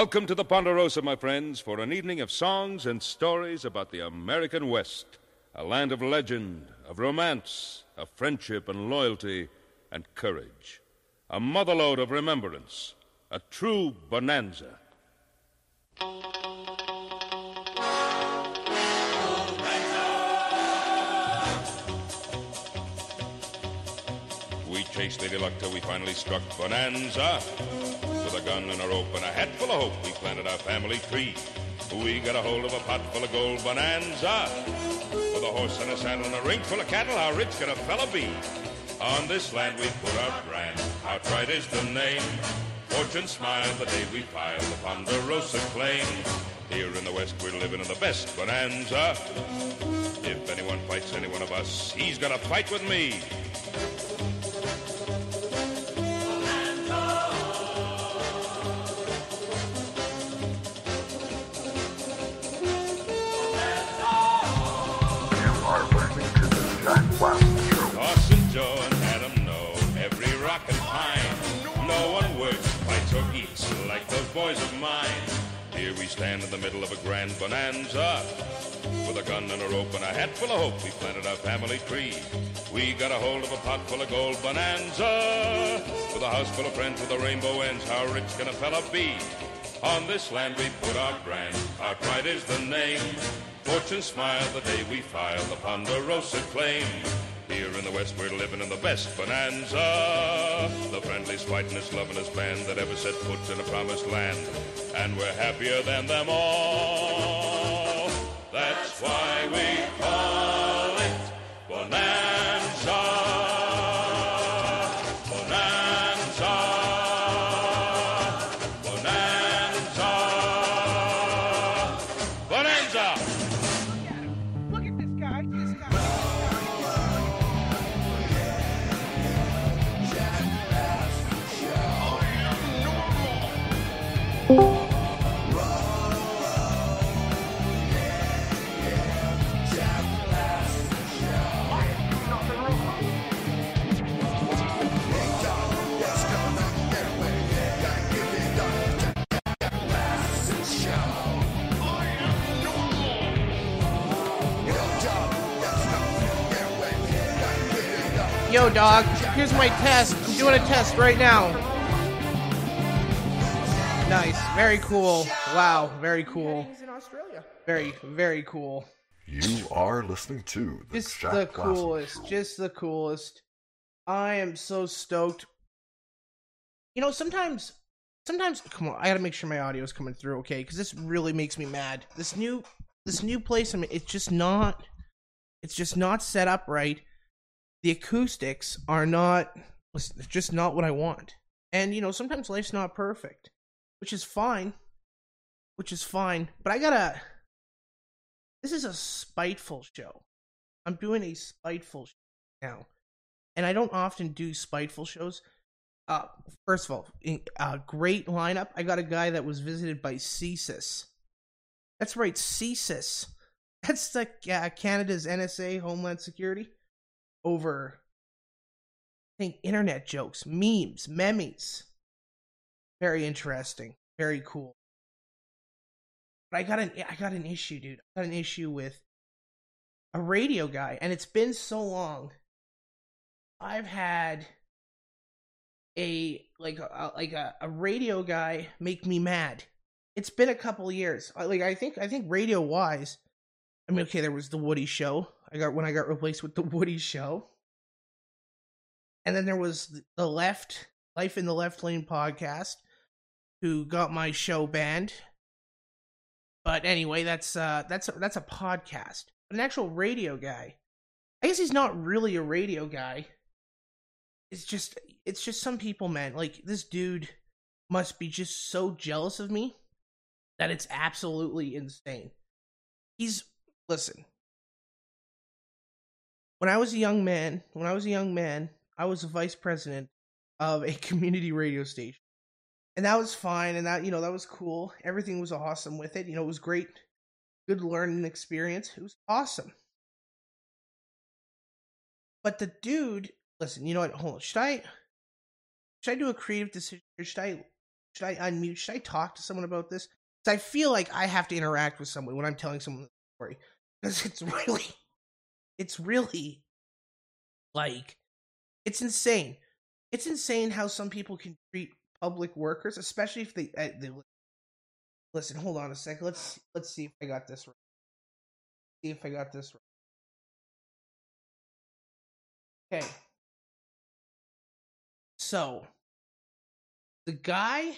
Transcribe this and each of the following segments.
Welcome to the Ponderosa, my friends, for an evening of songs and stories about the American West, a land of legend, of romance, of friendship and loyalty and courage, a motherlode of remembrance, a true bonanza. Chased Lady Luck till we finally struck Bonanza. With a gun and a rope and a hat full of hope, we planted our family tree. We got a hold of a pot full of gold bonanza. With a horse and a saddle and a ring full of cattle, how rich could a fella be? On this land we put our brand, our pride is the name. Fortune smiled the day we filed the Ponderosa claim. Here in the West we're living in the best bonanza. If anyone fights any one of us, he's gonna fight with me. Boys of mine. Here we stand in the middle of a grand bonanza. With a gun and a rope and a hat full of hope, we planted our family tree. We got a hold of a pot full of gold bonanza. With a house full of friends with a rainbow ends, how rich can a fella be? On this land we put our brand, our pride is the name. Fortune smiled the day we filed the Ponderosa claim. Here in the West we're living in the best bonanza. The friendliest, fightingest, lovingest band that ever set foot in a promised land. And we're happier than them all. That's why we call Dog. Here's my test. I'm doing a test right now. Nice. Very cool. Wow. Very cool. He's in Australia. Very, very cool. You are listening to the Just Jack the coolest. Show. Just the coolest. I am so stoked. You know, sometimes, sometimes, come on, I gotta make sure my audio is coming through, okay? Because this really makes me mad. This new, this new place, I mean, it's just not, it's just not set up right. The acoustics are not, just not what I want. And you know, sometimes life's not perfect, which is fine, which is fine. But I gotta. This is a spiteful show. I'm doing a spiteful show now, and I don't often do spiteful shows. Uh, first of all, in- uh, great lineup. I got a guy that was visited by CSIS. That's right, CSIS. That's the uh, Canada's NSA, Homeland Security, over. I think internet jokes, memes, memes. Very interesting, very cool. But I got an I got an issue, dude. I got an issue with a radio guy, and it's been so long. I've had a like a like a, a radio guy make me mad. It's been a couple years. Like I think I think radio wise, I mean, okay, there was the Woody Show. I got when I got replaced with the Woody Show, and then there was the Left Life in the Left Lane podcast, who got my show banned. But anyway, that's uh that's a, that's a podcast. An actual radio guy. I guess he's not really a radio guy. It's just it's just some people, man. Like this dude must be just so jealous of me that it's absolutely insane. He's listen. When I was a young man, when I was a young man, I was a vice president of a community radio station. And that was fine and that you know that was cool. Everything was awesome with it. You know it was great good learning experience. It was awesome. But the dude listen you know what hold on. Should i should i do a creative decision? Should i Should I unmute? Should I talk to someone about this? Because I feel like I have to interact with someone when I'm telling someone the story. Because it's really, it's really like, it's insane. It's insane how some people can treat public workers, especially if they, uh, they listen. Hold on a second. Let's let's see if I got this right. See if I got this right. Okay. So, the guy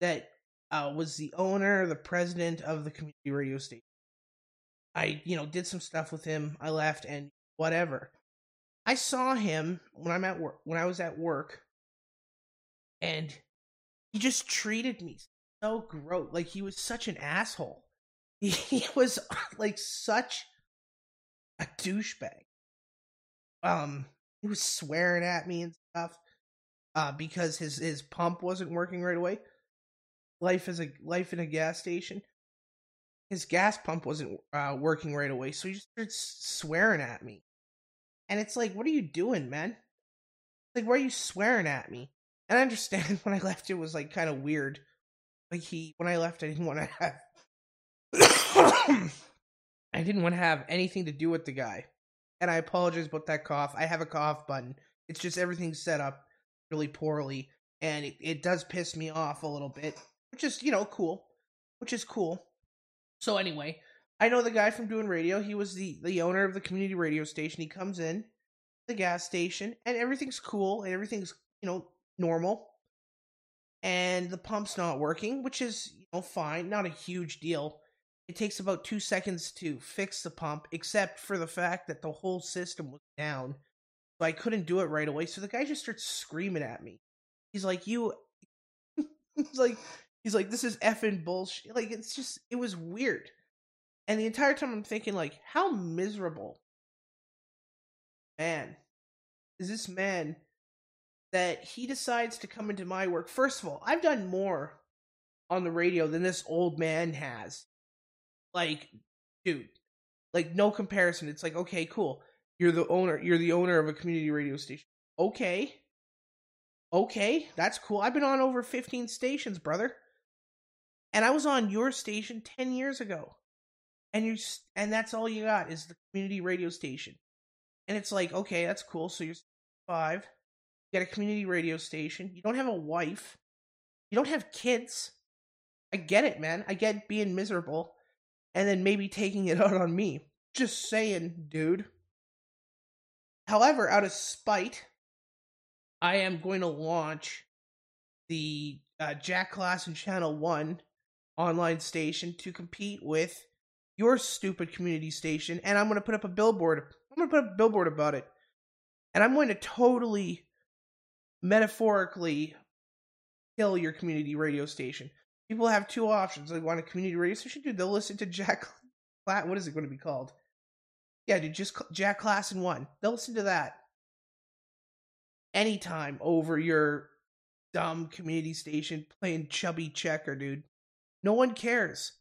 that uh, was the owner, the president of the community radio station. I, you know, did some stuff with him. I left and whatever. I saw him when I'm at work when I was at work, and he just treated me so gross. Like he was such an asshole. He, was like such a douchebag. Um, he was swearing at me and stuff. Uh, because his his pump wasn't working right away. Life is a life in a gas station. His gas pump wasn't uh, working right away, so he just started swearing at me. And it's like, what are you doing, man? Like, why are you swearing at me? And I understand when I left, it was like kind of weird. Like he, when I left, I didn't want to have, I didn't want to have anything to do with the guy. And I apologize about that cough. I have a cough button. It's just everything's set up really poorly, and it, it does piss me off a little bit, which is you know cool, which is cool. So anyway, I know the guy from doing radio. He was the the owner of the community radio station. He comes in the gas station, and everything's cool, and everything's you know normal. And the pump's not working, which is you know fine, not a huge deal. It takes about two seconds to fix the pump, except for the fact that the whole system was down so I couldn't do it right away. So the guy just starts screaming at me. He's like, "You," he's like, he's like, "This is effing bullshit." Like it's just, it was weird. And the entire time I'm thinking, like, how miserable, man, is this man that he decides to come into my work? First of all, I've done more on the radio than this old man has. Like, dude, like no comparison. It's like, okay, cool you're the owner. You're the owner of a community radio station. Okay. Okay, that's cool. I've been on over 15 stations, brother. And I was on your station 10 years ago. And you and that's all you got is the community radio station. And it's like, okay, that's cool. So you're 5. You got a community radio station. You don't have a wife. You don't have kids. I get it, man. I get being miserable and then maybe taking it out on me. Just saying, dude. However, out of spite, I am going to launch the uh, Jack Klassen Channel 1 online station to compete with your stupid community station, and I'm going to put up a billboard. I'm going to put up a billboard about it. And I'm going to totally, metaphorically, kill your community radio station. People have two options. They want a community radio station, dude. They'll listen to Jack. What is it going to be called? Yeah, dude, just Jack Klassen one. They'll listen to that anytime over your dumb community station playing chubby checker, dude. No one cares.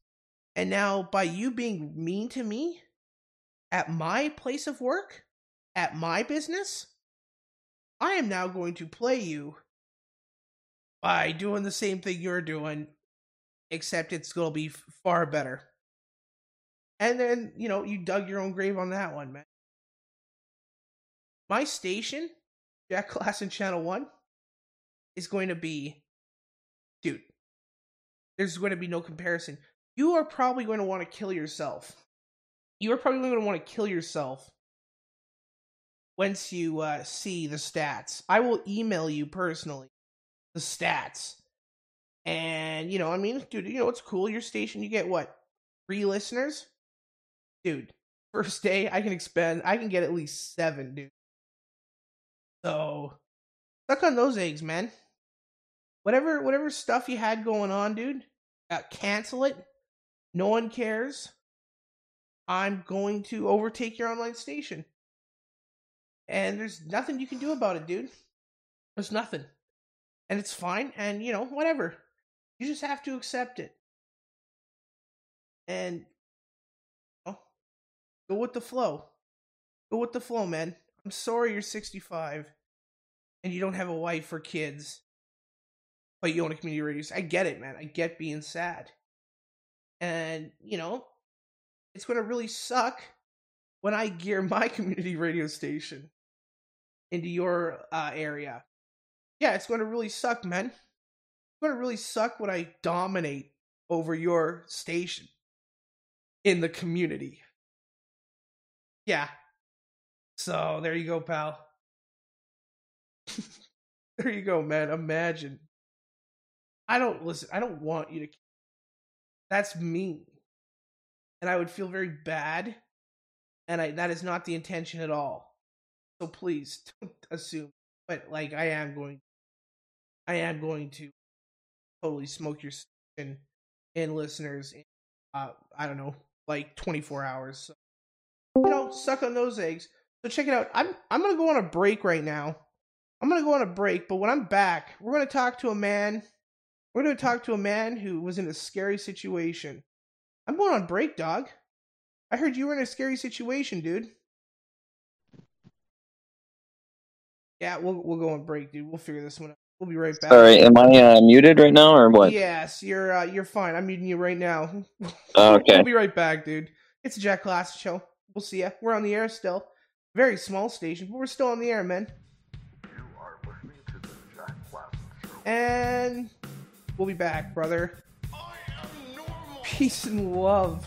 And now, by you being mean to me at my place of work, at my business, I am now going to play you by doing the same thing you're doing, except it's going to be far better. And then, you know, you dug your own grave on that one, man. My station, Jack and Channel 1, is going to be, dude, there's going to be no comparison. You are probably going to want to kill yourself. You are probably going to want to kill yourself once you uh, see the stats. I will email you personally the stats. And, you know, I mean, dude, you know, it's cool. Your station, you get what? Three listeners? dude, first day I can expend I can get at least seven, dude. So suck on those eggs, man. Whatever whatever stuff you had going on, dude, uh, cancel it. No one cares. I'm going to overtake your online station. And there's nothing you can do about it, dude. There's nothing. And it's fine, and you know, whatever. You just have to accept it. And Go with the flow. Go with the flow, man. I'm sorry you're 65 and you don't have a wife or kids. But you own a community radio. I get it, man. I get being sad, and you know, it's gonna really suck when I gear my community radio station into your uh, area. Yeah, it's gonna really suck, man. It's gonna really suck when I dominate over your station in the community. Yeah. So there you go, pal. there you go, man. Imagine. I don't listen. I don't want you to. That's me, and I would feel very bad, and I that is not the intention at all. So please don't assume. But like, I am going. I am going to totally smoke your station and listeners. In, uh, I don't know, like twenty four hours. So, you know, suck on those eggs. So check it out. I'm I'm gonna go on a break right now. I'm gonna go on a break, but when I'm back, we're gonna talk to a man. We're gonna talk to a man who was in a scary situation. I'm going on break, dog. I heard you were in a scary situation, dude. Yeah, we'll we'll go on break, dude. We'll figure this one out. We'll be right back. All right, am I uh, muted right now or what? Yes, you're uh, you're fine. I'm muting you right now. Oh, okay. we'll be right back, dude. It's a Jack Class show. We'll see ya. We're on the air still. Very small station, but we're still on the air, man. You are listening to the Jack Klassen Show. And we'll be back, brother. Peace and love.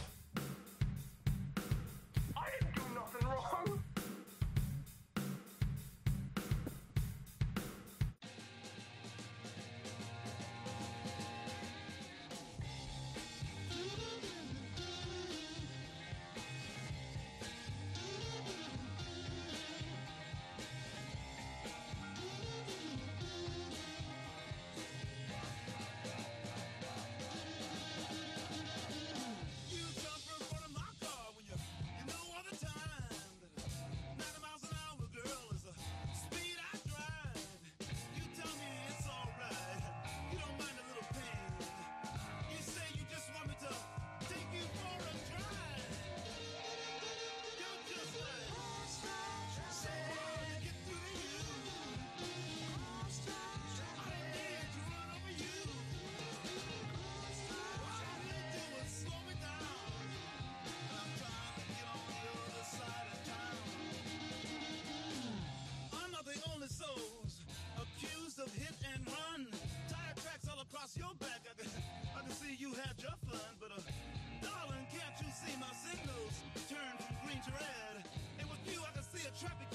Traffic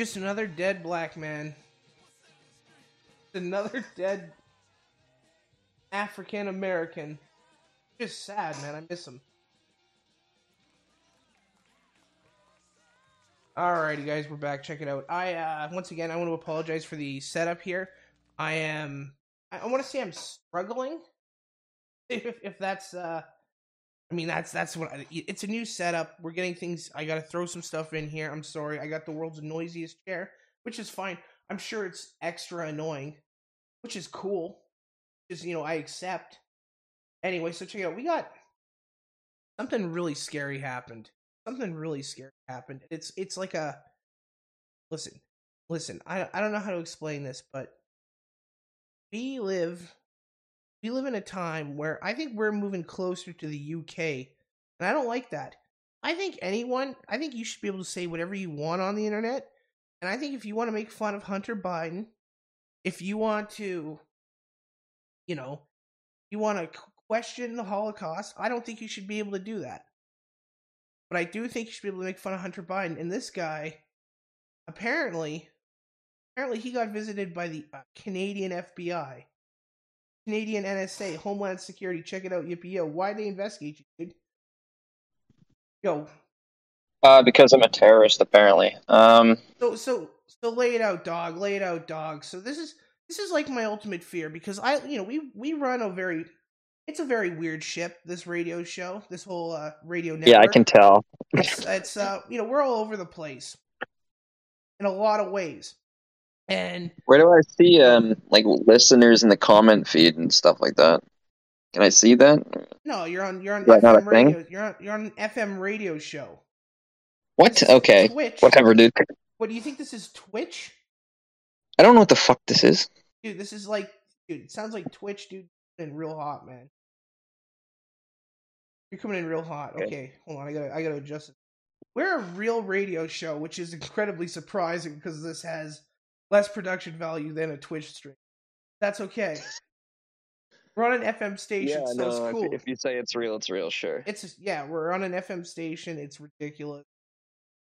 Just another dead black man. Another dead African American. Just sad, man. I miss him. Alrighty, guys, we're back. Check it out. I uh once again I want to apologize for the setup here. I am I, want to say I'm struggling. If if that's uh I mean that's that's what I, it's a new setup. We're getting things. I got to throw some stuff in here. I'm sorry. I got the world's noisiest chair, which is fine. I'm sure it's extra annoying, which is cool. Just you know, I accept. Anyway, so check it out. We got something really scary happened. Something really scary happened. It's it's like a listen, listen. I I don't know how to explain this, but we live we live in a time where I think we're moving closer to the UK, and I don't like that. I think anyone, I think you should be able to say whatever you want on the internet, and I think if you want to make fun of Hunter Biden, if you want to, you know, you want to question the Holocaust. I don't think you should be able to do that. But I do think you should be able to make fun of Hunter Biden. And this guy, apparently, apparently he got visited by the uh, Canadian FBI, Canadian NSA, Homeland Security. Check it out, yippee yo. Why they investigate you, dude? Yo, Uh, because I'm a terrorist, apparently. Um, So so so lay it out, dog. Lay it out, dog. So this is this is like my ultimate fear because I you know we we run a very it's a very weird ship. This radio show, this whole uh, radio network. yeah, I can tell. It's, it's uh you know we're all over the place in a lot of ways, and Where do I see um like listeners in the comment feed and stuff like that? Can I see that? no, you're on you're on Is that not a FM thing? radio. You're on you're on an FM radio show. What? Okay, Twitch. whatever, dude. What do you think this is? Twitch, I don't know what the fuck this is. dude. This is like dude. It sounds like Twitch, dude. And real hot, man. You're coming in real hot. Okay. Okay, hold on. I gotta I gotta adjust it. We're a real radio show, which is incredibly surprising because this has less production value than a Twitch stream. That's okay. We're on an FM station, so it's cool. If you say it's real, it's real, sure. It's yeah, we're on an FM station. It's ridiculous,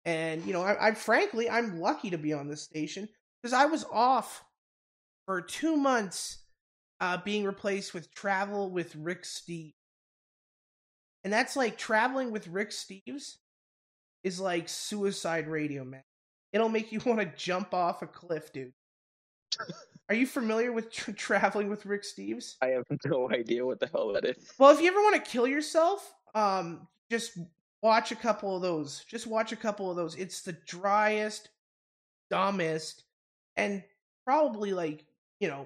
and you know, I, I frankly, I'm lucky to be on this station because I was off for two months, uh, being replaced with travel with Rick Steve, and that's like traveling with Rick Steves is like suicide radio, man. It'll make you want to jump off a cliff, dude. Are you familiar with tra- traveling with Rick Steves? I have no idea what the hell that is. Well, if you ever want to kill yourself, um, just watch a couple of those. Just watch a couple of those. It's the driest, dumbest, and probably like you know,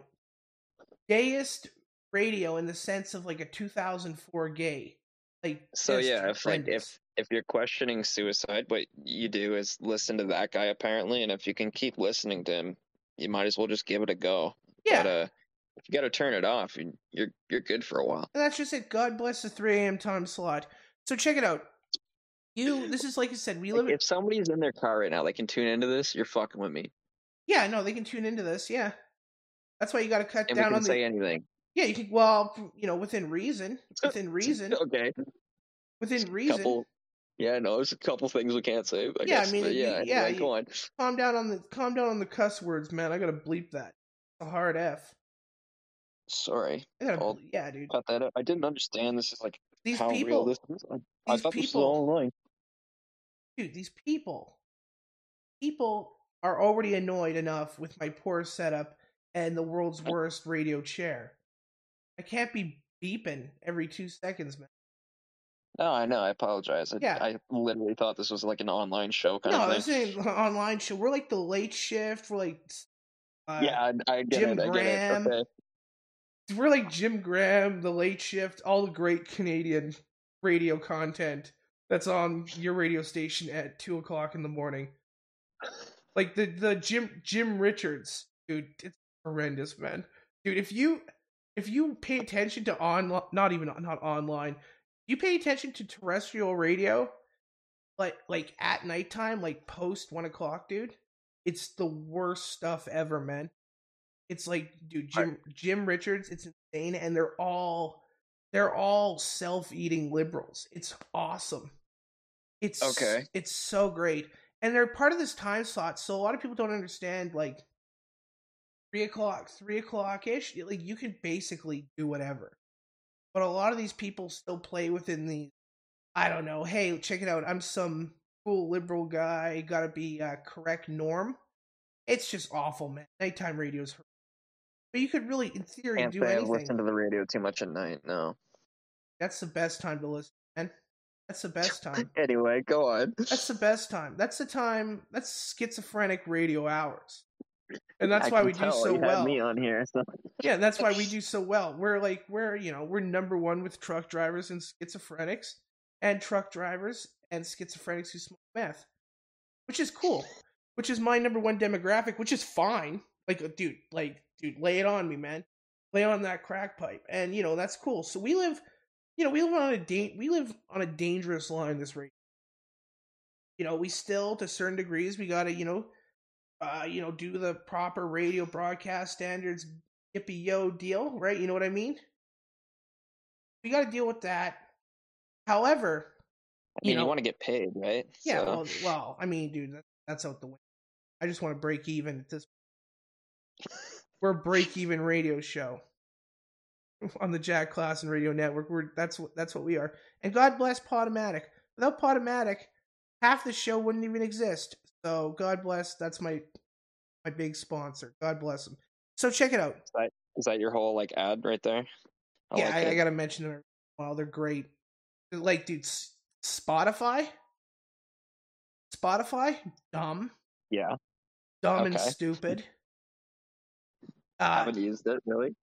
gayest radio in the sense of like a 2004 gay. Like So yeah, if like if if you're questioning suicide, what you do is listen to that guy apparently, and if you can keep listening to him, you might as well just give it a go. yeah, But uh, if you got to turn it off, you- you're you're good for a while. And that's just it. God bless the 3 a.m. time slot. So check it out. You, this is like you said, we live. Like, in if somebody's in their car right now, they can tune into this. You're fucking with me, Yeah, no, they can tune into this. Yeah, that's why you got to cut and we down can on the. say anything. Yeah, you can. Well, you know, within reason. Within reason. okay, Within reason. couple. Yeah, no, there's a couple things we can't say. I Yeah, I guess, mean, but yeah, yeah, anyway, go on. Calm down on the. Calm down on the cuss words, man. I gotta bleep that. It's a hard F. Sorry, I gotta. Yeah, dude. cut that out. I didn't understand. This is like These how real this is. I, I thought this was people- all online. dude. These people. People are already annoyed enough with my poor setup and the world's worst radio chair. I can't be beeping every two seconds, man. No, I know. I apologize. I, Yeah. I literally thought this was like an online show kind No, of this thing. ain't an online show. We're like the late shift. We're like. Uh, yeah, I, I get Jim it. I get it. Okay. we're like Jim Graham, The Late Shift, all the great Canadian radio content that's on your radio station at two o'clock in the morning. Like the the Jim Jim Richards, dude, it's horrendous, man. Dude, if you if you pay attention to on not even not online, you pay attention to terrestrial radio, like like at nighttime, like post one o'clock, dude. It's the worst stuff ever, man. It's like, dude, Jim Jim Richards, it's insane, and they're all they're all self-eating liberals. It's awesome. It's Okay. It's so great, and they're part of this time slot. So a lot of people don't understand, like three o'clock, three o'clock ish. Like you can basically do whatever, but a lot of these people still play within the. I don't know. Hey, check it out. I'm some cool liberal guy. Got to be uh, correct norm. It's just awful, man. Nighttime radio's. hor- But you could really, in theory, Can't do say anything. listened to the radio too much at night. No. That's the best time to listen, man. That's the best time. Anyway, go on. That's the best time. That's the time. That's schizophrenic radio hours, and that's I why we do so you well. me on here. So. Yeah, that's why we do so well. We're like we're you know we're number one with truck drivers and schizophrenics, and truck drivers and schizophrenics who smoke meth, which is cool. Which is my number one demographic, which is fine. Like, uh, dude, like, dude, lay it on me, man. Lay on that crack pipe, and you know that's cool. So we live, you know, we live on a da- we live on a dangerous line. This rate, you know, we still to certain degrees we gotta, you know, uh, you know, do the proper radio broadcast standards, yippee yo deal, right? You know what I mean? we got to deal with that. However, I mean, you, know- want to get paid, right? yeah, So- well, well, I mean, dude, that, that's out the window. I just want to break even at this. We're a break even radio show on the Jack Klassen Radio Network. We're that's what that's what we are. And God bless Podomatic. Without Podomatic, half the show wouldn't even exist. So God bless. That's my my big sponsor. God bless them. So check it out. is that, is that your whole like ad right there? I yeah, like I. I gotta mention them. Wow, they're great. Like, dude, Spotify, Spotify, dumb, yeah. dumb and Okay. stupid. I Uh, haven't used it really.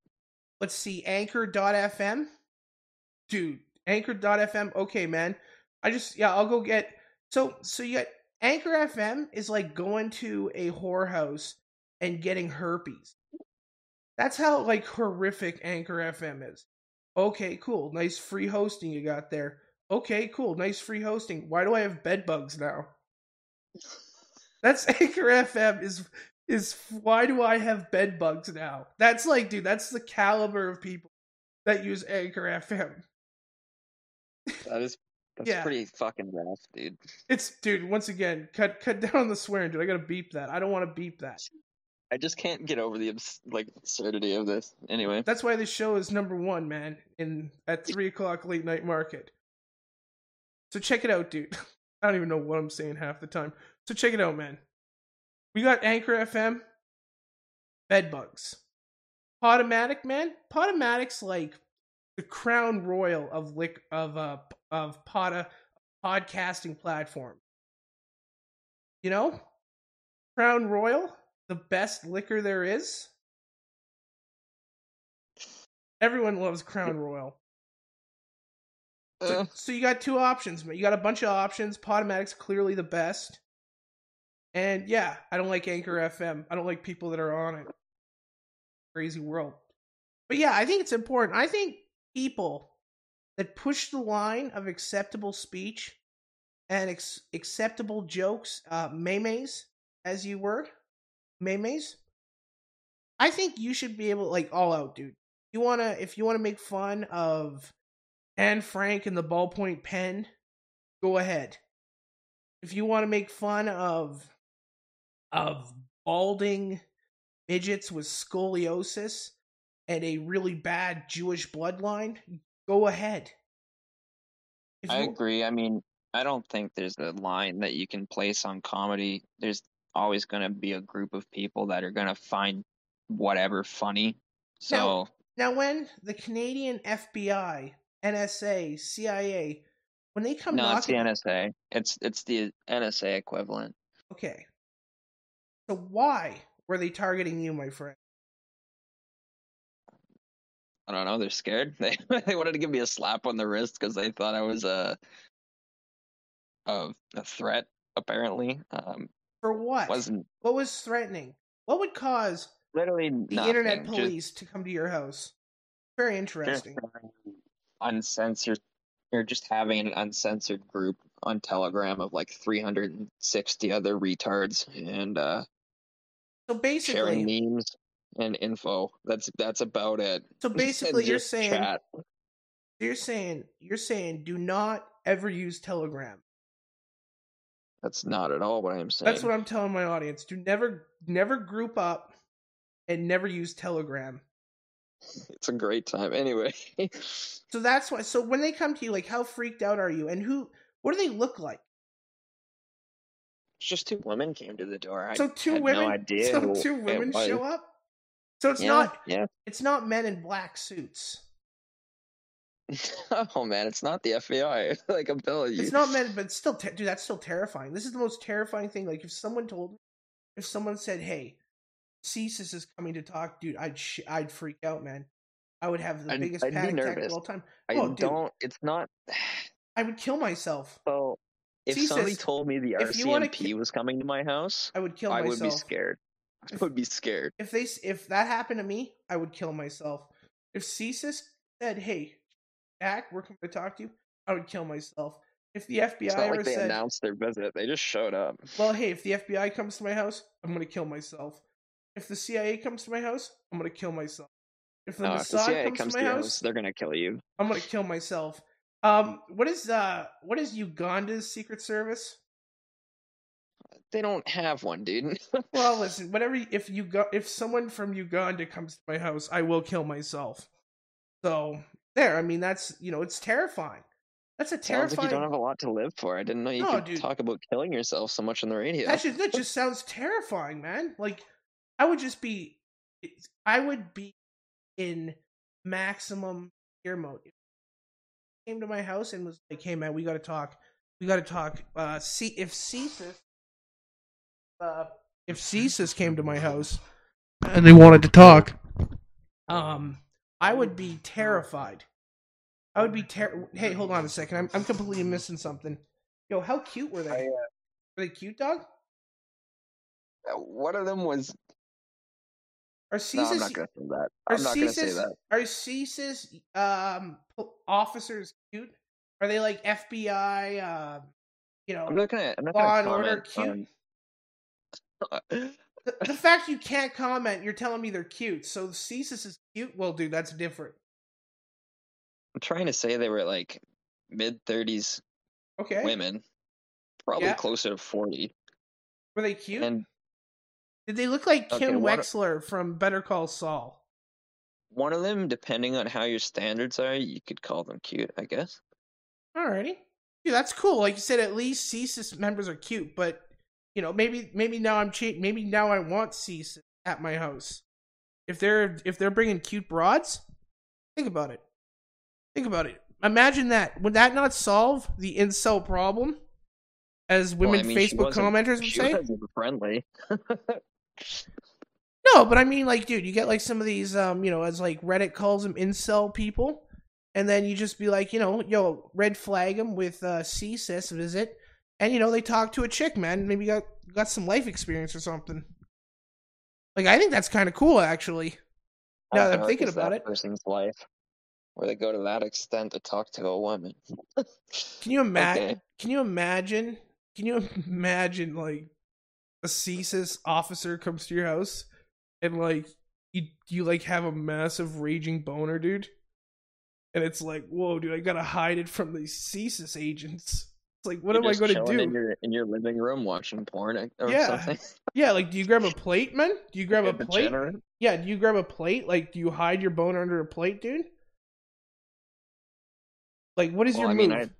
let's see, Anchor.fm, dude, Anchor.fm. Okay, man, I just yeah, I'll go get. So so you got Anchor FM is like going to a whorehouse and getting herpes. That's how like horrific Anchor FM is. Okay, cool. Nice free hosting you got there. Okay, cool. Nice free hosting. Why do I have bed bugs now? That's Anchor FM is is why do I have bed bugs now? That's like, dude, that's the caliber of people that use Anchor FM. That is that's Yeah. pretty fucking rough, dude. It's dude, once again, cut cut down on the swearing, dude. I gotta beep that. I don't want to beep that. I just can't get over the abs- like absurdity of this. Anyway, That's why this show is number one, man, in at three o'clock late night market. So check it out, dude. I don't even know what I'm saying half the time. So check it out, man. We got Anchor FM, Bedbugs, Podomatic, man. Podomatic's like the crown royal of lick of uh of poda podcasting platform. You know, Crown Royal, the best liquor there is. Everyone loves Crown Royal. So, Uh, so you got two options, man. You got a bunch of options. Podomatic's clearly the best. And yeah, I don't like Anchor FM. I don't like people that are on it. Crazy world. But yeah, I think it's important. I think people that push the line of acceptable speech and ex- acceptable jokes, uh, memes, as you were, memes. I think you should be able, like, all out, dude. You wanna, if you wanna make fun of Anne Frank and the ballpoint pen, go ahead. If you want to make fun of of balding midgets with scoliosis and a really bad Jewish bloodline, go ahead. If I you- agree. I mean, I don't think there's a line that you can place on comedy. There's always going to be a group of people that are going to find whatever funny. So, Now, when the Canadian FBI, NSA, CIA, when they come no, it's the NSA. It's it's the NSA equivalent. okay. So why were they targeting you, my friend? I don't know. They're scared. They they wanted to give me a slap on the wrist because they thought I was a a, a threat. Apparently, um, For what? wasn't What was threatening? What would cause literally the internet nothing, just- police to come to your house? Very interesting. uncensored you're just having an uncensored group on telegram of like 360 other retards and uh So sharing basically, memes and info that's that's about it so basically, you're saying chat. you're saying you're saying do not ever use Telegram. that's not at all what i'm saying That's what I'm telling my audience. Do never never group up and never use Telegram. it's a great time anyway So that's why. So when they come to you, like, how freaked out are you? And who? What do they look like? it's just two women came to the door i So two women. no idea so two women show up. So it's yeah, not. yeah It's not men in black suits. oh man it's not the fbi like i'm telling you It's not men, but still, ter- dude. That's still terrifying. This is the most terrifying thing. Like, if someone told me, if someone said, "Hey, CSIS is coming to talk," dude, I'd sh- I'd freak out, man. I would have the I'd- biggest I'd panic attack of all time. i Oh, dude. don't it's not I would kill myself. So if See, somebody told me the if you wanna RCMP ki- was coming to my house, I would kill I myself. would be scared. I would be scared. If they, if that happened to me, I would kill myself. If CSIS said, "Hey, Jack, we're coming to talk to you," I would kill myself. If the FBI It's not ever like they said, announced their visit; they just showed up. Well, hey, if the FBI comes to my house, I'm gonna kill myself. If the CIA comes to my house, I'm gonna kill myself. If the Uh, if the Mossad CIA comes, comes to my house, house, they're gonna kill you. I'm gonna kill myself. Um, what is uh, what is Uganda's secret service? They don't have one, dude. Well, listen, whatever. If you go, if someone from Uganda comes to my house, I will kill myself. So there, I mean, that's you know, it's terrifying. That's a Sounds terrifying. like you don't have a lot to live for. I didn't know you No, could dude. talk about killing yourself so much on the radio. That just that just sounds terrifying, man. Like I would just be, I would be in maximum fear mode. If came to my house and was like, "Hey, man, we got to talk. We got to talk." Uh, see if CSIS, uh, if CSIS came to my house and they wanted to talk, um, I would be terrified. I would be ter. Hey, hold on a second. I'm I'm completely missing something. Yo, how cute were they? I, uh, were they cute, dog? One of them was. Are No, I'm not gonna say that. are I'm not gonna say that. are CSIS um officers cute? Are they like FBI? Uh, you know, I'm not gonna. I'm not Law gonna and Order cute? on- the, fact you can't comment, you're telling me they're cute. So CSIS is cute. Well, dude, that's different. I'm trying to say they were like mid 30s Okay, women, probably Yeah. closer to 40. were they cute? And Did they look like Kim what- Wexler from Better Call Saul? one of them, depending on how your standards are, you could call them cute, I guess. Alrighty. Dude, that's cool. Like you said, at least CSIS members are cute, but you know, maybe maybe now I'm cha- maybe now I want CSIS at my house. If they're if they're bringing cute broads, think about it. Think about it. Imagine that. Would that not solve the incel problem? As Well, women I mean, Facebook commenters would say? friendly. No, but I mean, like, dude, you get like some of these, um, you know, as like Reddit calls them, incel people, and then you just be like, you know, yo, red flag them with uh, CSIS visit, and you know they talk to a chick, man, maybe got got some life experience or something. Like, I think that's kind of cool, actually. Now that I'm thinking about it. person's life, where they go to that extent to talk to a woman. Can you imagine? Okay. Can you imagine? Can you imagine like a CSIS officer comes to your house and like you you like have a massive raging boner, dude, and it's like, whoa, dude, I gotta hide it from these CSIS agents. Like, what You're am I gonna do? in your in your living room watching porn or Yeah. something? Yeah, like, do you grab a plate, man? Do you grab a a plate? degenerate? Yeah, do you grab a plate? Like, do you hide your boner under a plate, dude? Like, what is Well, your I move? mean, I-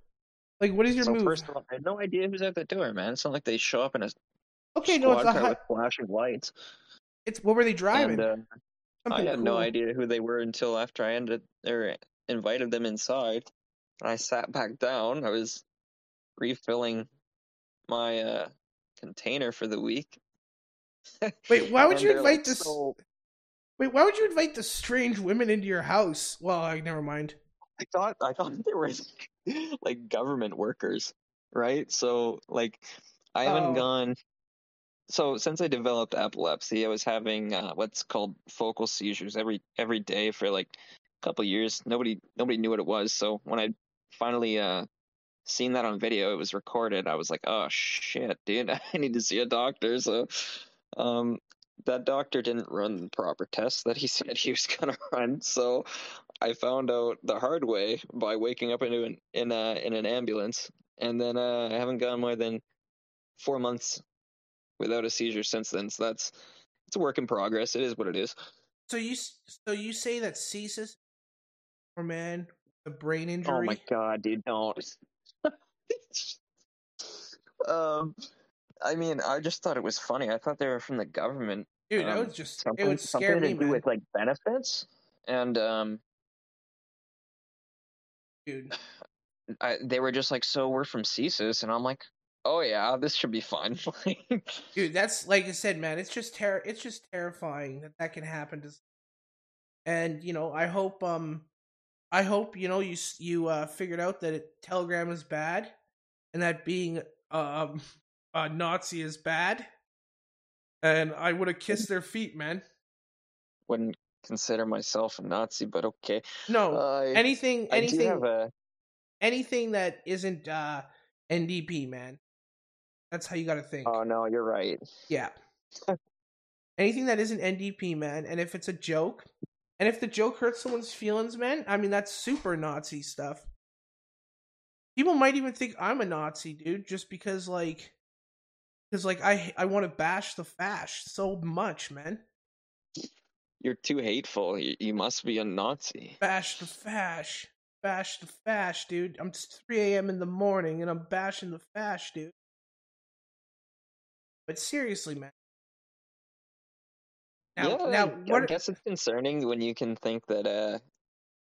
like, what is your so move? first of all, I had no idea who's at the door, man. It's not like they show up in a okay, no, it's a car hi- with flashing lights. it's what were they driving? And uh, I had no idea who they were until after I ended or invited them inside. I sat back down. I was refilling my uh, container for the week. Wait, why would you invite like, this? "So Wait, why would you invite the strange women into your house? Well, I never mind. I thought I thought they were like government workers, right? So like I haven't Oh. gone. So since I developed epilepsy, I was having uh, what's called focal seizures every every day for like a couple years. Nobody nobody knew what it was. So when I finally uh seen that on video, it was recorded. I was like, oh shit, dude, I need to see a doctor. So um that doctor didn't run the proper tests that he said he was gonna run. So I found out the hard way by waking up into an in a in an ambulance, and then uh, I haven't gone more than four months without a seizure since then. So that's it's a work in progress. It is what it is. So you, so you say that CSIS, or man, a brain injury. Oh my god, dude, don't. um, I mean, I just thought it was funny. I thought they were from the government. dude, that um, would just Something, it would scare something me, to do man. with like benefits, and um, Dude, I, they were just like, "So we're from CSIS," and I'm like, "Oh yeah, this should be fun." dude, that's like I said, man. It's just ter- It's just terrifying that that can happen to. And you know, I hope, um, I hope you know you you uh figured out that it, Telegram is bad, and that being um a Nazi is bad. And I would have kissed their feet, man. Wouldn't consider myself a Nazi, but okay. No, I, anything, I anything, have a anything that isn't uh NDP, man. That's how you got to think. Oh no, you're right. yeah. anything that isn't NDP, man, and if it's a joke, And if the joke hurts someone's feelings, man, I mean that's super Nazi stuff. People might even think I'm a Nazi, dude, just because like because like I I want to bash the fash so much, man. You're too hateful. You, you must be a Nazi. Bash the fash. Bash the fash, dude. I'm it's 3 a.m. in the morning and I'm bashing the fash, dude. But seriously, man. Now, yeah, now, I, what? I guess it's concerning when you can think that uh,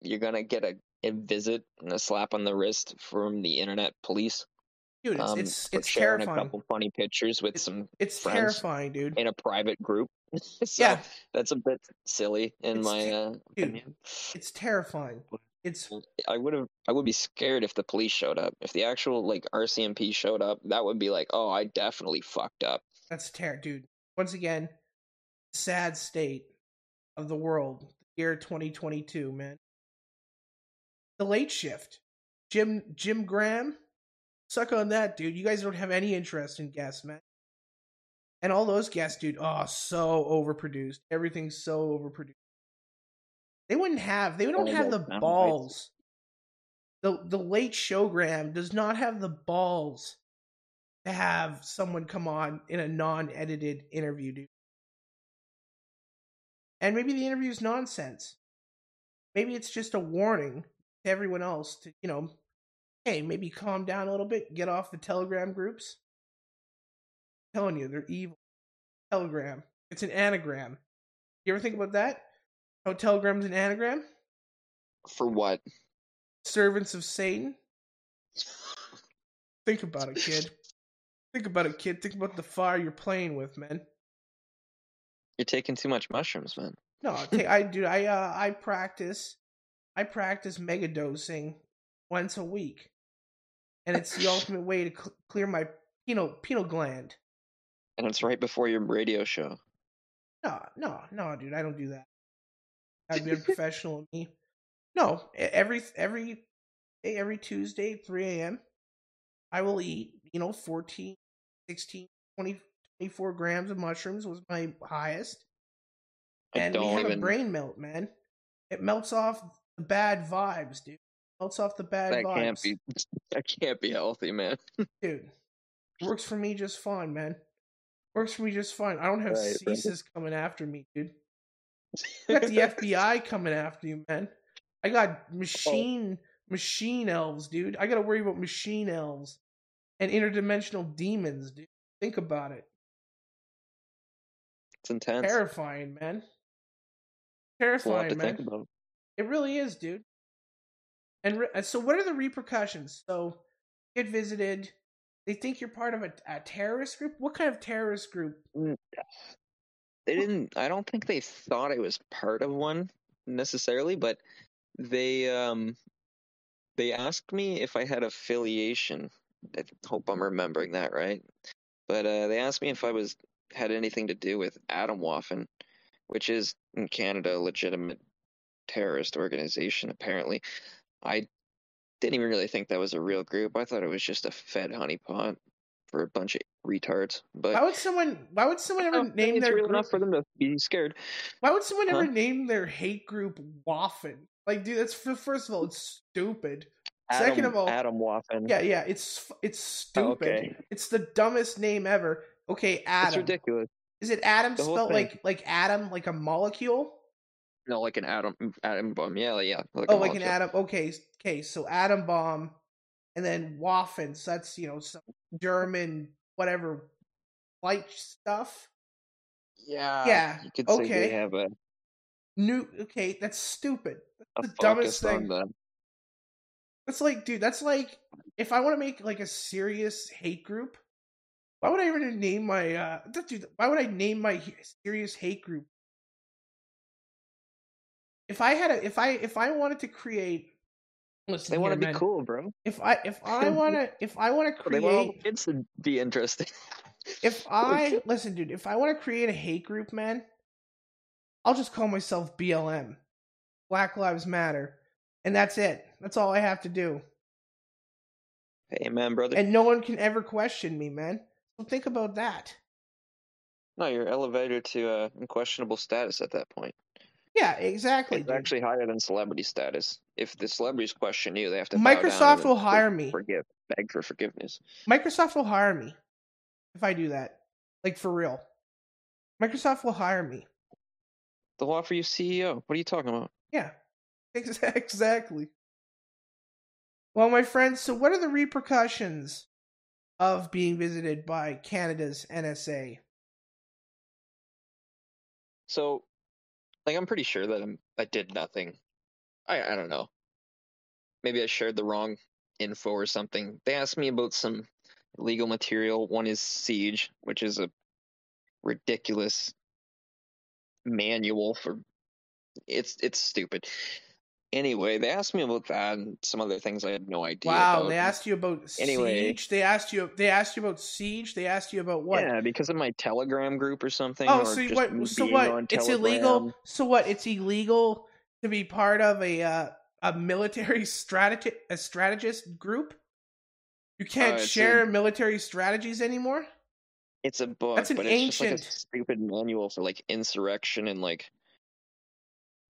you're gonna get a, a visit and a slap on the wrist from the internet police. dude, it's um, it's, for it's sharing terrifying. a couple funny pictures with It- some It's terrifying, dude. in a private group. so Yeah. that's a bit silly in It's my te- uh, dude. opinion. It's terrifying. It's I would have I would be scared if the police showed up. If the actual like RCMP showed up, that would be like, oh, I definitely fucked up. that's ter dude. Once again, sad state of the world. Year 2022, man. The late shift. Jim Jim Graham. Suck on that, dude. You guys don't have any interest in guests, man. And all those guests, dude, oh, so overproduced. Everything's so overproduced. They wouldn't have. They don't have the those sound bites. balls. The the late showgram does not have the balls to have someone come on in a non-edited interview, dude. And maybe the interview is nonsense. Maybe it's just a warning to everyone else to, you know, hey, maybe calm down a little bit, get off the Telegram groups. I'm telling you, they're evil. Telegram. It's an anagram. You ever think about that? How Telegram's an anagram? For what? Servants of Satan? Think about it, kid. Think about it, kid. Think about the fire you're playing with, man. You're taking too much mushrooms, man. No, ta- I do. I uh, I practice. I practice mega dosing once a week, and it's the ultimate way to cl- clear my pineal pineal gland. And it's right before your radio show. No, no, no, dude. I don't do that. I'd be unprofessional of me. No, every every day, every Tuesday, three a.m. I will eat. You know, 14, 16, 20, 24 grams of mushrooms was my highest. I and we have even. a brain melt, man. It melts off the bad vibes, dude. Melts off the bad that vibes, can't be. That can't be healthy, man. dude. Works for me just fine, man. Works for me just fine. I don't have Right, right. Coming after me, dude. I got the FBI coming after you, man. I got oh. machine machine elves, dude. I got to worry about machine elves and interdimensional demons, dude. Think about it. It's intense. Terrifying, man. It's a lot Terrifying, man. It really is, dude. And re- so, what are the repercussions? So, get visited. They think you're part of a, a terrorist group. What kind of terrorist group? They didn't. I don't think they thought I was part of one necessarily, but they um they asked me if I had affiliation. I hope I'm remembering that right. But uh, they asked me if I was had anything to do with Atomwaffen, which is in Canada a legitimate terrorist organization. Apparently, I didn't even really think that was a real group. I thought it was just a Fed honeypot for a bunch of retards. But Why would someone? Why would someone ever oh, name it's their real group? enough for them to be scared. Why would someone ever name their hate group Waffen? Like, dude, that's first of all, it's stupid. Adam, Second of all- Adam Waffen. Yeah, yeah, it's it's Oh, stupid. okay. It's the dumbest name ever. Okay, It's Adam. ridiculous. Is it Adam The spelled like like Adam, like a molecule? No, like an atom atom bomb. Yeah, yeah. Like oh, like an atom. Okay, okay. So atom bomb, and then Waffen. So that's you know some German whatever light stuff. Yeah. Yeah, You could say okay. they have a, New. Okay, that's stupid. a the dumbest thing. That's like, dude. That's like if I want to make like a serious hate group. Why would I even name my uh dude? Why would I name my serious hate group? If I had a, if I if I wanted to create, listen, they want to be man. cool, bro. If I if I want to if I want to They want all the create kids to be interesting. if I listen, dude, if I want to create a hate group, man, I'll just call myself BLM, Black Lives Matter, and that's it. That's all I have to do, hey, man, brother. and no one can ever question me, man. So think about that. no, you're elevated to uh, unquestionable status at that point. Yeah, exactly. It's dude. actually higher than celebrity status. If the celebrities question you, they have to. Microsoft will hire me. Forgive, beg for forgiveness. Microsoft will hire me if I do that. Like for real. Microsoft will hire me. They'll offer you CEO. What are you talking about? Yeah. Exactly. Well, my friends, so what are the repercussions of being visited by Canada's NSA? So, like, I'm pretty sure that I'm, I did nothing. I I don't know. Maybe I shared the wrong info or something. They asked me about some legal material. One is Siege, which is a ridiculous manual for. It's it's stupid. Anyway, they asked me about that and some other things I had no idea. Wow, about. they asked you about Anyway. siege. They asked you. They asked you about siege. They asked you about what? Yeah, because of my Telegram group or something. oh, or so what? So what? It's illegal. So what? It's illegal to be part of a uh, a military strategy a strategist group. You can't Uh, share a- military strategies anymore. It's a book, That's an but it's just like a ancient- stupid manual for like insurrection and like.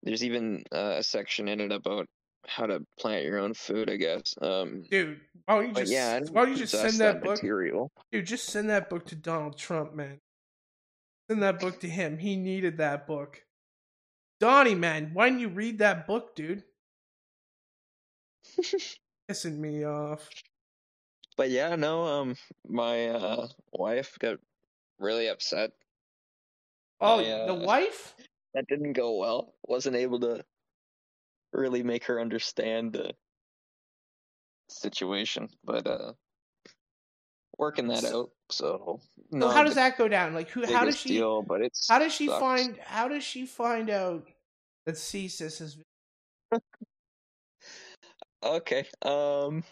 There's even uh, a section in it about how to plant your own food, I guess. Um, Dude, why don't you just yeah, why don't you just send that, book? material. Dude, just send that book to Donald Trump, man. Send that book to him. He needed that book. Donnie, man, why didn't you read that book, dude? Pissing me off. But yeah, no, um, my uh, wife got really upset. Oh, the uh, wife? That didn't go well. Wasn't able to really make her understand the situation, but uh, working that out. So So no, how does that go down? Like who how does she deal, but it's how does she sucks. find how does she find out that CSIS is Okay. Um.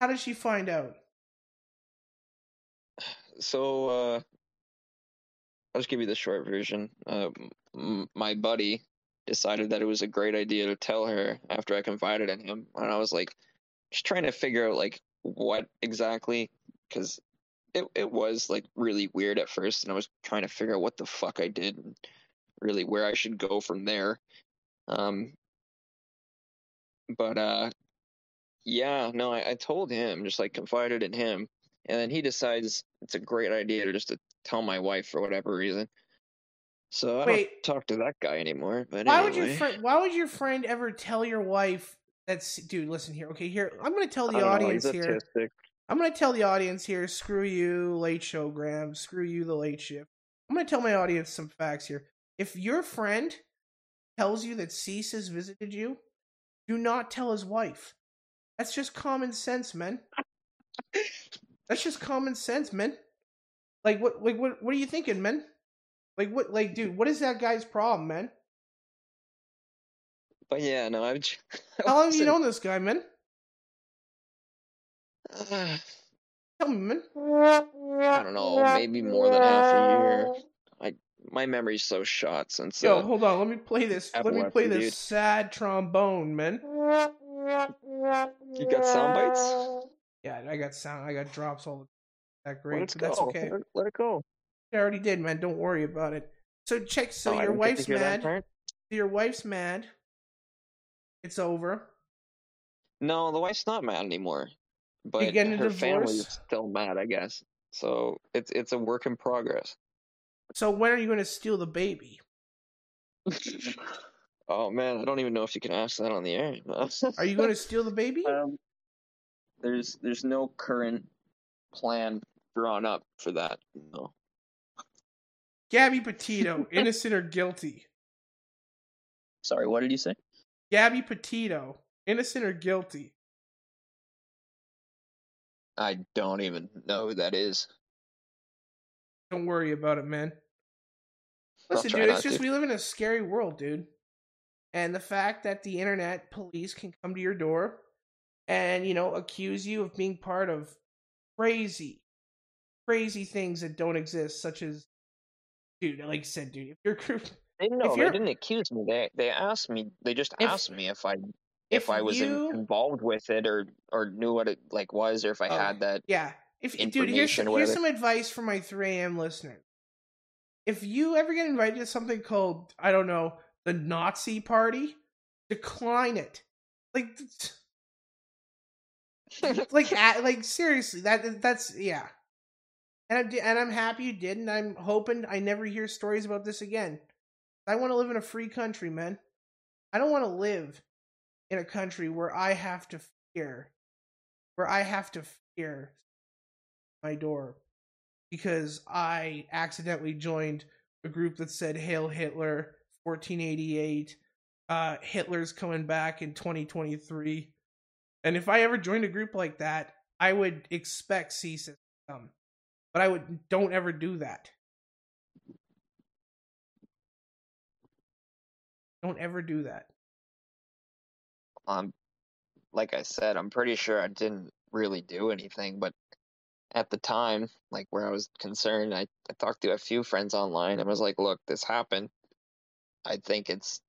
how does she find out? So, uh, I'll just give you the short version. Uh, m- my buddy decided that it was a great idea to tell her after I confided in him, and I was like, just trying to figure out like what exactly, because it it was like really weird at first, and I was trying to figure out what the fuck I did and really where I should go from there. Um. But uh, yeah, no, I, I told him, just like confided in him, and then he decides it's a great idea to just to tell my wife for whatever reason. So I Wait. don't talk to that guy anymore. But Why would your friend why would your friend ever tell your wife that's dude, listen here. Okay, here I'm gonna tell the don't know, audience here. I'm gonna tell the audience here, screw you, late show Graham, screw you the late shift. I'm gonna tell my audience some facts here. If your friend tells you that CSIS has visited you, do not tell his wife. That's just common sense, man. That's just common sense, man. Like what like what what are you thinking, man? Like what like dude, what is that guy's problem, man? But yeah, no, I've. j- I How long have you known this guy, man? Uh, Tell me, man. I don't know, maybe more than half a year. I my memory's so shot since. Yo, uh, hold on. Let me play this. Let me play this dude. sad trombone, man. you got sound bites. Yeah, I got sound. I got drops all the that great, let's but that's go. okay. Let it- Let it go. I already did, man. Don't worry about it. So check. So Oh, your didn't get to wife's mad. part? Your wife's mad. It's over. No, the wife's not mad anymore. But getting a her family divorce? is still mad, I guess. So it's it's a work in progress. So when are you going to steal the baby? oh man, I don't even know if you can ask that on the air. Are you going to steal the baby? Um, there's there's no current plan drawn up for that. No. Gabby Petito, innocent or guilty? Sorry, what did you say? Gabby Petito, innocent or guilty? I don't even know who that is. Don't worry about it, man. Listen, dude, it's just to. we live in a scary world, dude. And the fact that the internet police can come to your door and, you know, accuse you of being part of crazy, crazy things that don't exist, such as, dude, like I said, dude, if your group, They no, they didn't accuse me. They they asked me. They just If- asked me if I if if, I was in- involved with it or or knew what it like was or if I Oh, had that. yeah, if dude, here's here's some advice for my 3 a.m. listeners. If you ever get invited to something called, I don't know, the Nazi party, decline it. Like, like, like seriously, that that's yeah. And I'm and I'm happy you did, and I'm hoping I never hear stories about this again. I want to live in a free country, man. I don't want to live in a country where I have to fear, where I have to fear my door because I accidentally joined a group that said "Hail Hitler," 1488. Uh, Hitler's coming back in 2023. And if I ever joined a group like that, I would expect CSIS. But I would don't ever do that. Don't ever do that. um, like I said, I'm pretty sure I didn't really do anything, but at the time, like where I was concerned, I, I talked to a few friends online and was like, look, this happened. I think it's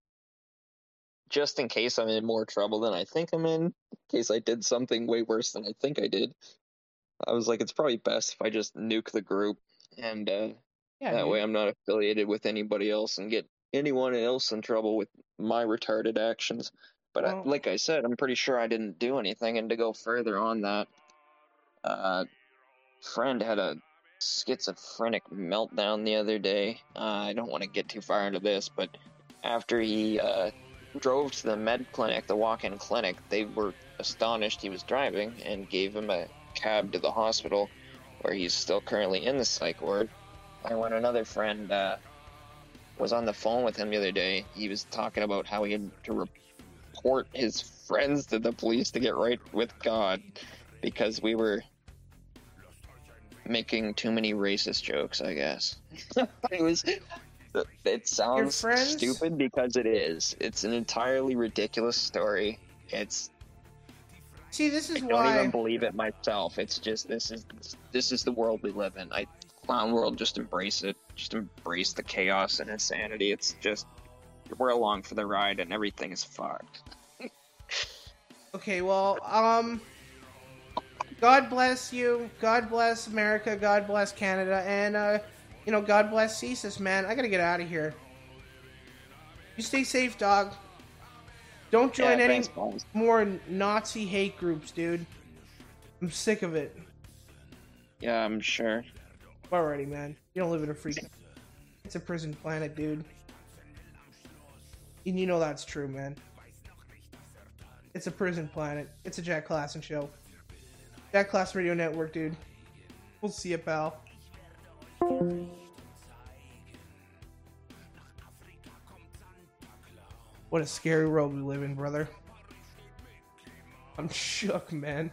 just in case I'm in more trouble than I think I'm in, in case I did something way worse than I think I did. I was like, it's probably best if I just nuke the group and uh, Yeah. that dude. way I'm not affiliated with anybody else and get anyone else in trouble with my retarded actions. But I, like I said, I'm pretty sure I didn't do anything. And to go further on that, uh, friend had a schizophrenic meltdown the other day. Uh, I don't want to get too far into this, but after he uh, drove to the med clinic, the walk-in clinic, they were astonished he was driving and gave him a cab to the hospital, where he's still currently in the psych ward. And when another friend uh, was on the phone with him the other day, he was talking about how he had to report his friends to the police to get right with God because we were making too many racist jokes, I guess. it was. It sounds stupid because it is. It's an entirely ridiculous story. It's See, this is I is don't even believe it myself. It's just this is this is the world we live in. I clown world just embrace it. Just embrace the chaos and insanity. It's just we're along for the ride and everything is fucked. Okay, well, um, God bless you. God bless America. God bless Canada, and uh, you know, God bless CSIS, man. I gotta get out of here. You stay safe, dog. Don't join Yeah, any more Nazi hate groups, dude. I'm sick of it. Yeah, I'm sure. Alrighty, man. You don't live in a free. It's a prison planet, dude. And you know that's true, man. It's a prison planet. It's a Jack Klassen show. Jack Klassen Radio Network, dude. We'll see you, pal. What a scary world we live in, brother. I'm shook, man.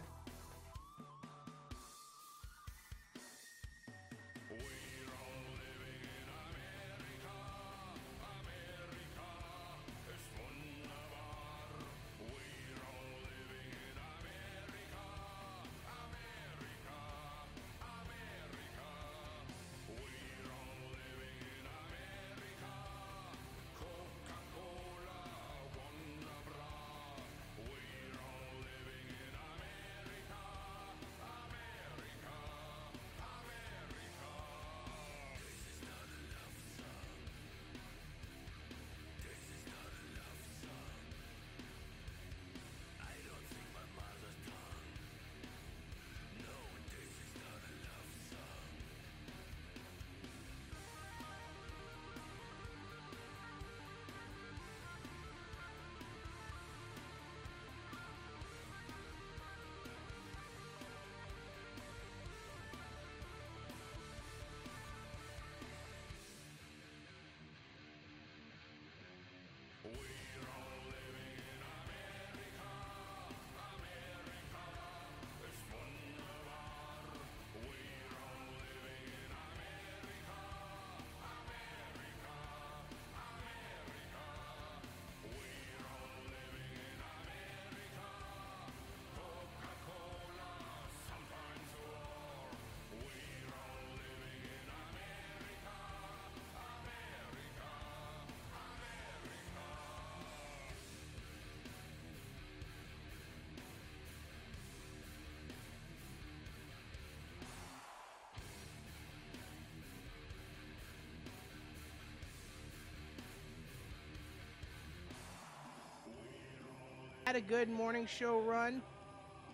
Had a good morning show run.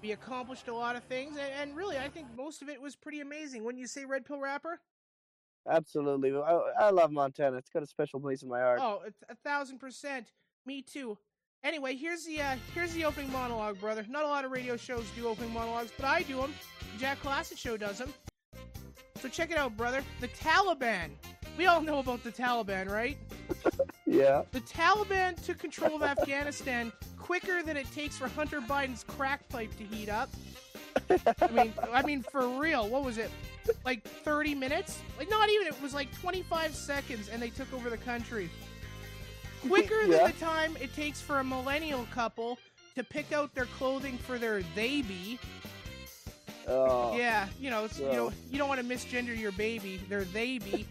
We accomplished a lot of things, and, and really, I think most of it was pretty amazing. Wouldn't you say, Red Pill Rapper? Absolutely. I, I love Montana. It's got a special place in my heart. Oh, a, a thousand percent. Me too. Anyway, here's the uh, here's the opening monologue, brother. Not a lot of radio shows do opening monologues, but I do them. Jack Klassen Show does them. So check it out, brother. The Taliban. We all know about the Taliban, right? Yeah. The Taliban took control of Afghanistan quicker than it takes for Hunter Biden's crack pipe to heat up. I mean, I mean for real. What was it? Like 30 minutes? Like not even. It was like 25 seconds, and they took over the country. Quicker Yeah. than the time it takes for a millennial couple to pick out their clothing for their baby. Oh. Yeah, you know, it's, you know, you don't want to misgender your baby. Their baby.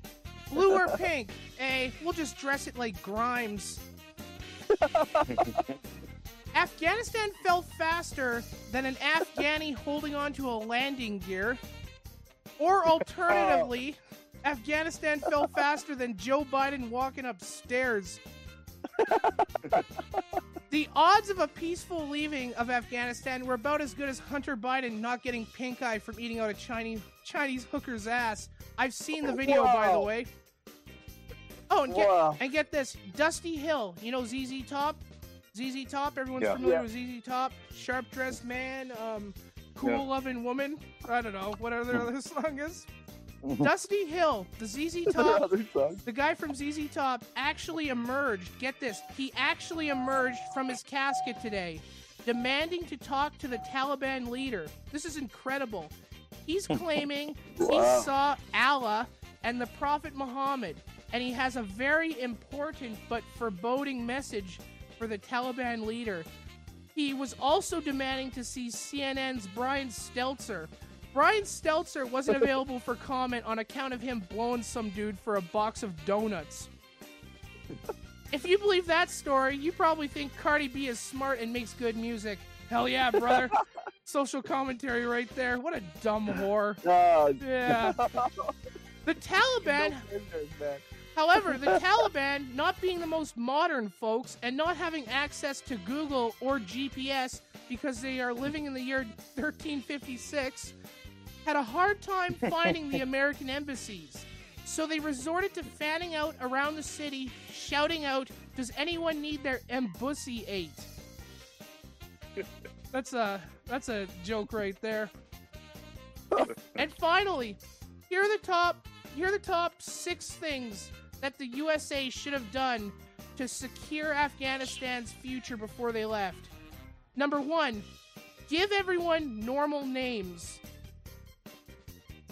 Blue or pink? Hey, we'll just dress it like Grimes. Afghanistan fell faster than an Afghani holding onto a landing gear. Or alternatively, Afghanistan fell faster than Joe Biden walking upstairs. the odds of a peaceful leaving of Afghanistan were about as good as Hunter Biden not getting pink eye from eating out a Chinese Chinese hooker's ass. I've seen the video, by the way. Oh, and get, Wow. and get this Dusty Hill, you know ZZ Top? ZZ Top, everyone's Yeah. familiar Yeah. with ZZ Top. Sharp dressed man, um, cool Yeah. loving woman. I don't know, whatever their other song is. Dusty Hill, the ZZ Top the guy from ZZ Top actually emerged. Get this, he actually emerged from his casket today, demanding to talk to the Taliban leader. This is incredible. He's claiming he Wow. saw Allah and the Prophet Muhammad, and he has a very important but foreboding message for the Taliban leader. He was also demanding to see CNN's Brian Stelter. Brian Stelter wasn't available for comment on account of him blowing some dude for a box of donuts. if you believe that story, you probably think Cardi B is smart and makes good music. Hell yeah, brother. Social commentary right there. What a dumb whore. Oh, Yeah. The Taliban, no. However, the Taliban, not being the most modern folks and not having access to Google or GPS because they are living in the year 1356, had a hard time finding the American embassies. So they resorted to fanning out around the city, shouting out, Does anyone need their embussy ate? That's a that's a joke right there. and finally, here are the top here are the top six things that the USA should have done to secure Afghanistan's future before they left. Number one, give everyone normal names.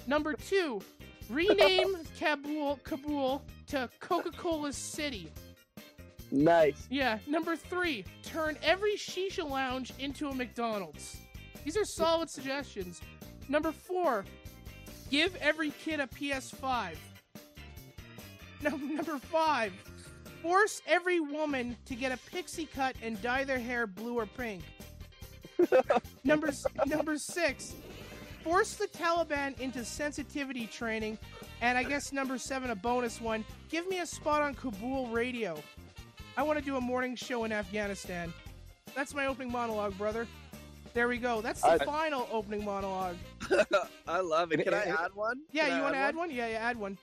Number two, rename Kabul Kabul to Coca-Cola City. Nice. Yeah. Number three, turn every shisha lounge into a McDonald's. These are solid suggestions. Number four, give every kid a PS5. Num- number five, force every woman to get a pixie cut and dye their hair blue or pink. number number six, force the Taliban into sensitivity training. And I guess number seven, a bonus one, give me a spot on Kabul radio. I want to do a morning show in Afghanistan. That's my opening monologue, brother. There we go. That's the I- final opening monologue. I love it. Can I add one? Yeah, Can you want to add one? Yeah, yeah, add one.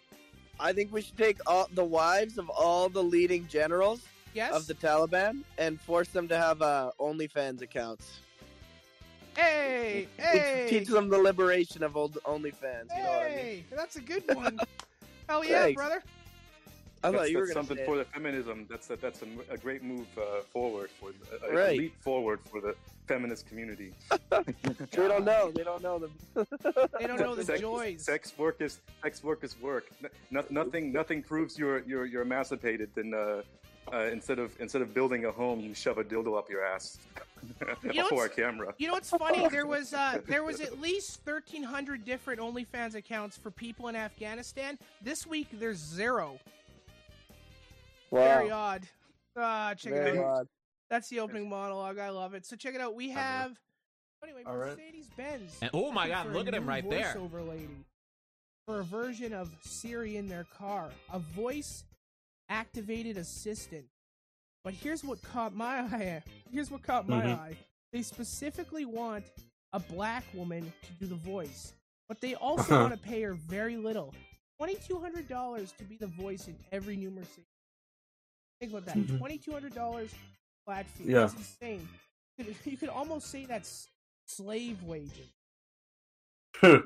I think we should take all the wives of all the leading generals Yes. of the Taliban and force them to have uh, OnlyFans accounts. hey, Teach- hey, Teach them the liberation of old OnlyFans. You know what I mean? hey. That's a good one. Hell yeah, Thanks. brother. I that's thought you were going to something say for the feminism. That's a, that's a, a great move uh, forward for the, a, Right. a leap forward for the feminist community. They don't know. They don't know them. They don't know the sex, joys. Sex work is sex work is work. N- no- nothing nothing proves you're you're you're emancipated than uh, uh, instead of instead of building a home, you shove a dildo up your ass You know for a what's- camera. You know what's funny? There was uh, there was at least thirteen hundred different OnlyFans accounts for people in Afghanistan. This week there's zero. Very odd. Ah, check Very it out. odd. That's the opening monologue. I love it. So check it out. We have anyway All right. Mercedes Benz. And- oh my God, look at him right there. Voiceover lady for a version of Siri in their car, a voice activated assistant. But here's what caught my eye. Here's what caught my Mhm. eye. They specifically want a black woman to do the voice, but they also Uh-huh. want to pay her very little. Twenty-two hundred dollars to be the voice in every new Mercedes. Think about that. Mhm. Hundred dollars flat fee. Yeah. That's insane. You could- You could almost say that's slave wages.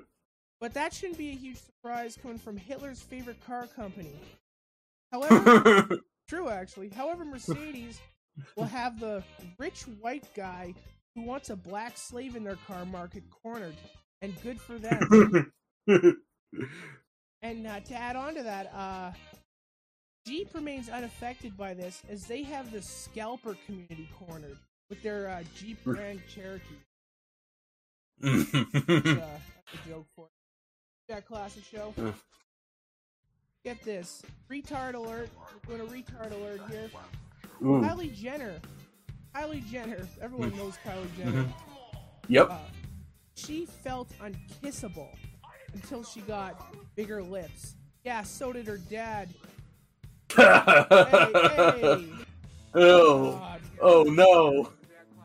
But that shouldn't be a huge surprise coming from Hitler's favorite car company. However, true actually. However, Mercedes will have the rich white guy who wants a black slave in their car market cornered, and good for them. and uh, to add on to that, uh, Jeep remains unaffected by this as they have the scalper community cornered with their uh, Jeep Grand Cherokee. That's, uh, that's a joke for. That classic show. Uh. Get this. Retard alert. We're doing a retard alert here. Ooh. Kylie Jenner. Kylie Jenner. Everyone knows Kylie Jenner. Mhm. Yep. Uh, she felt unkissable until she got bigger lips. Yeah, so did her dad. Hey. Oh. God. Oh no.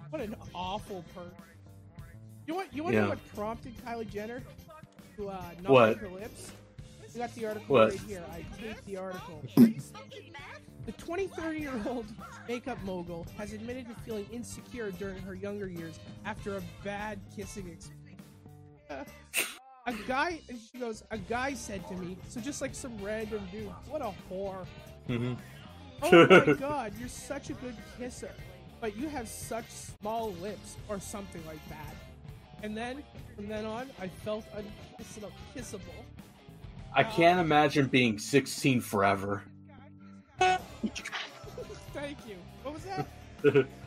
What an awful person. You want you want to know what prompted Kylie Jenner to uh, not What? like her lips? You got the article What? right here. I take the article. The 23 year old makeup mogul has admitted to feeling insecure during her younger years after a bad kissing experience. a guy, and she goes, a guy said to me, so just like some random dude, what a whore. Mhm. Oh my god, you're such a good kisser, but you have such small lips, or something like that. And then, from then on, I felt unkissable. Kissable. I can't imagine being 16 forever. Thank you. What was that?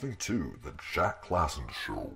listening to The Jack Klassen Show.